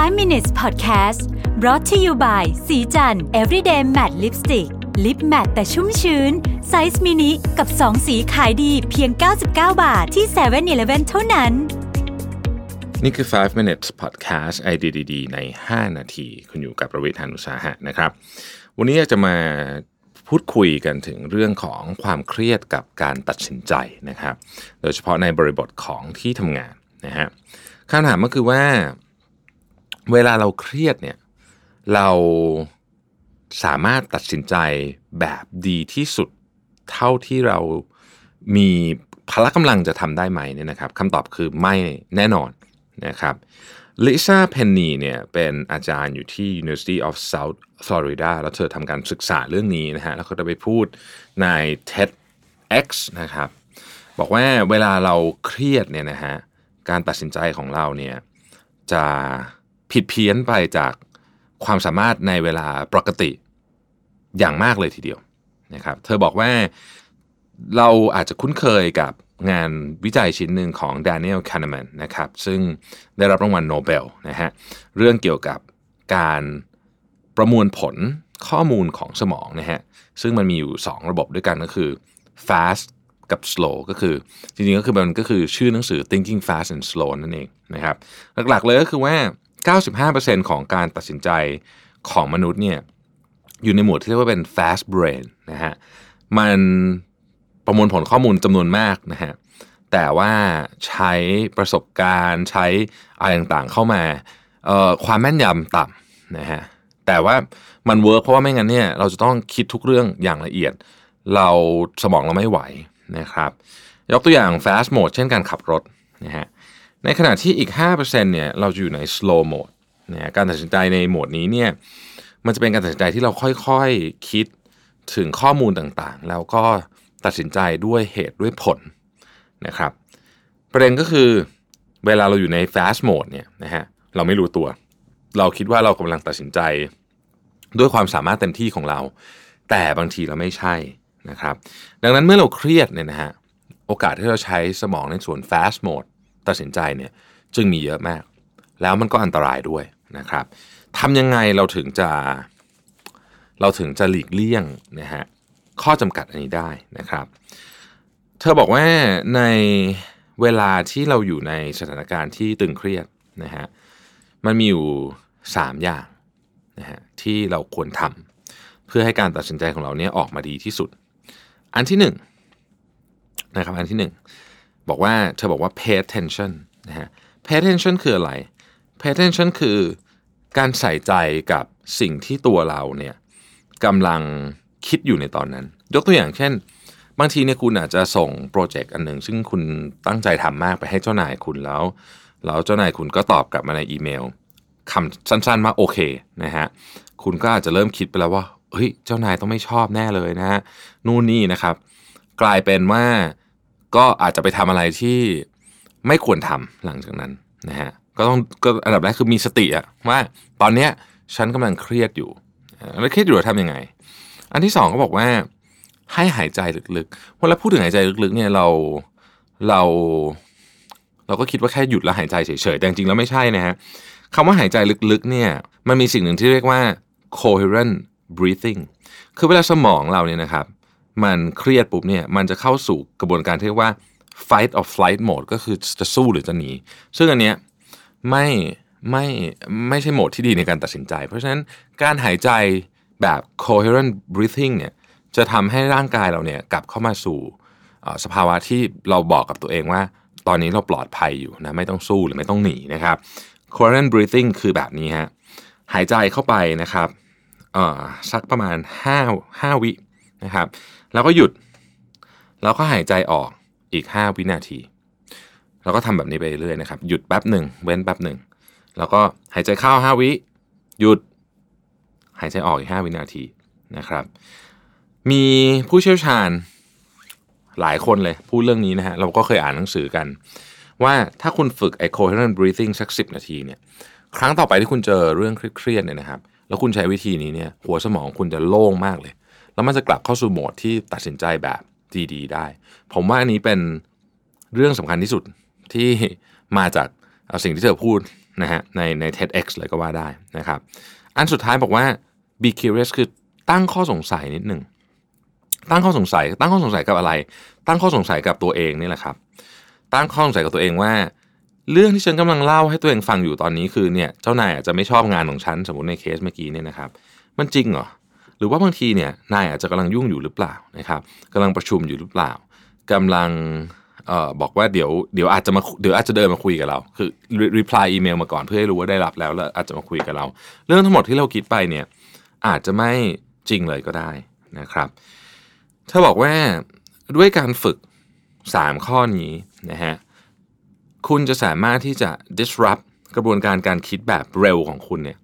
5 minutes podcast brought to you by ศรีจันทร์ everyday matte lipstick lip matte แต่ชุ่มชื้น ไซส์มินิกับ 2 สีขายดีเพียง 99 บาทที่7 e เ e ่ e อเท่านั้น นี่คือ 5 minutes podcast ไอเดียดีๆใน 5 นาที คุณอยู่กับรวิศ หาญอุตสาหะนะครับ วันนี้อยากจะมาพูดคุยกันถึงเรื่องของความเครียดกับการตัดสินใจนะครับ โดยเฉพาะในบริบทของที่ทำงานนะฮะคำถามก็คือว่า เวลาเราเครียดเนี่ยเราสามารถตัดสินใจแบบดีที่สุดเท่าที่เรามีพละกำลังจะทำได้ไหมเนี่ยนะครับคำตอบคือไม่แน่นอนนะครับลิซ่าเพนนีเนี่ยเป็นอาจารย์อยู่ที่ University of South Florida แล้วเธอทำการศึกษาเรื่องนี้นะฮะแล้วก็จะไปพูดใน TEDx นะครับบอกว่าเวลาเราเครียดเนี่ยนะฮะการตัดสินใจของเราเนี่ยจะ ผิดเพี้ยนไปจากความสามารถในเวลาปกติอย่างมากเลยทีเดียวนะครับ เธอบอกว่าเราอาจจะคุ้นเคยกับงานวิจัยชิ้นหนึ่งของ Daniel Kahneman นะครับ ซึ่งได้รับรางวัลโนเบลนะฮะเรื่องเกี่ยวกับการประมวลผลข้อมูลของสมองนะฮะซึ่งมันมีอยู่ 2 ระบบด้วยกันก็คือ fast กับ slow ก็คือจริงๆก็คือมันก็คือชื่อหนังสือ thinking fast and slow นั่นเองนะครับ หลักๆเลยก็คือว่า 95%ของการตัดสินใจของมนุษย์เนี่ยอยู่ในหมวดที่เรียกว่าเป็น fast brain นะฮะมันประมวลผลข้อมูลจำนวนมากนะฮะแต่ว่าใช้ประสบการณ์ใช้อะไรต่างๆเข้ามาความแม่นยำต่ำนะฮะแต่ว่ามัน work เพราะว่าไม่งั้นเนี่ยเราจะต้องคิดทุกเรื่องอย่างละเอียด เราสมองเราไม่ไหวนะครับ ยกตัวอย่าง fast mode เช่นการขับรถนะฮะ ในขณะที่อีก 5%เนี่ยเราจะอยู่ใน slow mode นะการตัดสินใจในโหมดนี้เนี่ยมันจะเป็นการตัดสินใจที่เราค่อยๆคิดถึงข้อมูลต่างๆ แล้วก็ตัดสินใจด้วยเหตุด้วยผลนะครับ ประเด็นก็คือเวลาเราอยู่ใน fast mode เนี่ยนะฮะเราไม่รู้ตัว เราคิดว่าเรากำลังตัดสินใจด้วยความสามารถเต็มที่ของเรา แต่บางทีเราไม่ใช่นะครับ ดังนั้นเมื่อเราเครียดเนี่ยนะฮะโอกาสที่เราใช้สมองในส่วน fast mode ตัดสินใจเนี่ยจึงมีเยอะมาก แล้วมันก็อันตรายด้วยนะครับทำยังไงเราถึงจะเราถึงจะหลีกเลี่ยงนะฮะข้อจำกัดอันนี้ได้นะครับ เธอบอกว่าในเวลาที่เราอยู่ในสถานการณ์ที่ตึงเครียดนะฮะมันมีอยู่ 3 อย่างนะฮะที่เราควรทำเพื่อให้การตัดสินใจของเราเนี่ยออกมาดีที่สุด อันที่1นนะครับอันที่ 1 บอกว่าเธอบอกว่า pay attention นะฮะ pay attention คืออะไร pay attention คือการใส่ใจกับสิ่งที่ตัวเราเนี่ยกำลังคิดอยู่ในตอนนั้น ยกตัวอย่างเช่น บางทีเนี่ยคุณอาจจะส่งโปรเจกต์อันหนึ่งซึ่งคุณตั้งใจทำมากไปให้เจ้านายคุณแล้วแล้วเจ้านายคุณก็ตอบกลับมาในอีเมลคำสั้นๆว่าโอเคนะฮะคุณก็อาจจะเริ่มคิดไปแล้วว่าเฮ้ยเจ้านายต้องไม่ชอบแน่เลยนะฮะนู่นนี่นะครับ กลายเป็นว่า ก็อาจจะไปทำอะไรที่ไม่ควรทำหลังจากนั้นนะฮะก็ต้องก็อันดับแรกคือมีสติอะว่าตอนเนี้ยฉันกำลังเครียดอยู่แล้วเครียดอยู่ทำยังไง อันที่สองก็บอกว่าให้หายใจลึกๆเวลาพูดถึงหายใจลึกๆ เนี่ยเราเราเราก็คิดว่าแค่หยุดแล้วหายใจเฉยๆ แต่จริงๆแล้วไม่ใช่นะฮะคำว่าหายใจลึกๆ เนี่ย มันมีสิ่งหนึ่งที่เรียกว่า coherent breathing คือเวลาสมองเราเนี่ยนะครับ มันเครียดปุ๊บเนี่ยมันจะเข้าสู่กระบวนการที่เรียกว่า fight or flight mode ก็คือจะสู้หรือจะหนี ซึ่งอันเนี้ยไม่ไม่ไม่ใช่โหมดที่ดีในการตัดสินใจ เพราะฉะนั้นการหายใจแบบ coherent breathing เนี่ยจะทำให้ร่างกายเราเนี่ยกลับเข้ามาสู่สภาวะที่เราบอกกับตัวเองว่า ตอนนี้เราปลอดภัยอยู่นะไม่ต้องสู้หรือไม่ต้องหนีนะครับ coherent breathing คือแบบนี้ฮะหายใจเข้าไปนะครับสักประมาณ 5 5 วิ นะครับ แล้วก็หยุด แล้วก็หายใจออกอีก 5 วินาที เราก็ทำแบบนี้ไปเรื่อยนะครับ หยุดแป๊บหนึ่งเว้นแป๊บหนึ่งแล้วก็หายใจเข้า 5 วิ หยุด หายใจออกอีก 5 วินาทีนะครับ มีผู้เชี่ยวชาญหลายคนเลยพูดเรื่องนี้นะฮะเราก็เคยอ่านหนังสือกัน ว่าถ้าคุณฝึกไอ้ coherent breathing สัก 10 นาทีเนี่ยครั้งต่อไปที่คุณเจอเรื่องเครียดเนี่ยนะครับ แล้วคุณใช้วิธีนี้เนี่ยหัวสมองคุณจะโล่งมากเลย แล้วมันจะกลับเข้าสู่โหมดที่ตัดสินใจแบบดีๆได้ ผมว่าอันนี้เป็นเรื่องสำคัญที่สุดที่มาจากสิ่งที่เธอพูดนะฮะในใน TEDx เลยก็ว่าได้นะครับ อันสุดท้ายบอกว่า be curious คือตั้งข้อสงสัยนิดหนึ่งตั้งข้อสงสัย ตั้งข้อสงสัยกับอะไร ตั้งข้อสงสัยกับตัวเองนี่แหละครับ ตั้งข้อสงสัยกับตัวเองว่า เรื่องที่ฉันกำลังเล่าให้ตัวเองฟังอยู่ตอนนี้คือเนี่ยเจ้านายอาจจะไม่ชอบงานของฉันสมมติในเคสเมื่อกี้เนี่ยนะครับ มันจริงเหรอ หรือว่าบางทีเนี่ยนายอาจจะกำลังยุ่งอยู่หรือเปล่านะครับกำลังประชุมอยู่หรือเปล่ากำลังออบอกว่าเดี๋ยวเดี๋ยวอาจจะมาเดี๋ยวอาจจะเดินมาคุยกับเรา คือ reply อีเมลมาก่อนเพื่อให้รู้ว่าได้รับแล้วแล้วอาจจะมาคุยกับเรา เรื่องทั้งหมดที่เราคิดไปเนี่ยอาจจะไม่จริงเลยก็ได้นะครับเธอบอกว่าด้วยการฝึก 3 ข้อนี้นะฮะคุณจะสามารถที่จะ disrupt กระบวนการการคิดแบบเร็วของคุณเนี่ย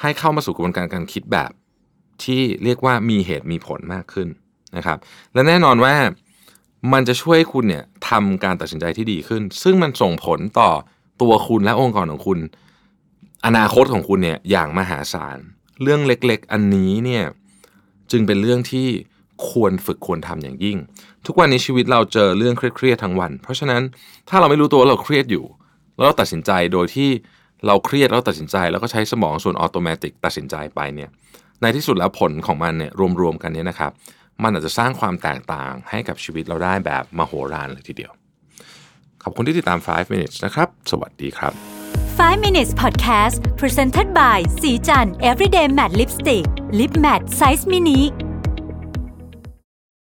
ให้เข้ามาสู่กระบวนการการคิดแบบ ที่เรียกว่ามีเหตุมีผลมากขึ้นนะครับ และแน่นอนว่ามันจะช่วยคุณเนี่ยทำการตัดสินใจที่ดีขึ้น ซึ่งมันส่งผลต่อตัวคุณและองค์กรของคุณ อนาคตของคุณเนี่ยอย่างมหาศาล เรื่องเล็กๆ อันนี้เนี่ยจึงเป็นเรื่องที่ควรฝึกควรทำอย่างยิ่ง ทุกวันนี้ชีวิตเราเจอเรื่องเครียดๆทั้งวัน เพราะฉะนั้นถ้าเราไม่รู้ตัวว่าเราเครียดอยู่ แล้วเราตัดสินใจโดยที่เราเครียดแล้วตัดสินใจ แล้วก็ใช้สมองส่วนออโตเมติตัดสินใจไปเนี่ย ในที่สุดแล้วผลของมันเนี่ยรวมๆกันเนี่ยนะครับ มันอาจจะสร้างความแตกต่างให้กับชีวิตเราได้แบบมโหฬารเลยทีเดียว ขอบคุณที่ติดตาม 5 minutes นะครับ สวัสดีครับ 5 minutes podcast presented by สีจัน everyday matte lipstick lip matte size mini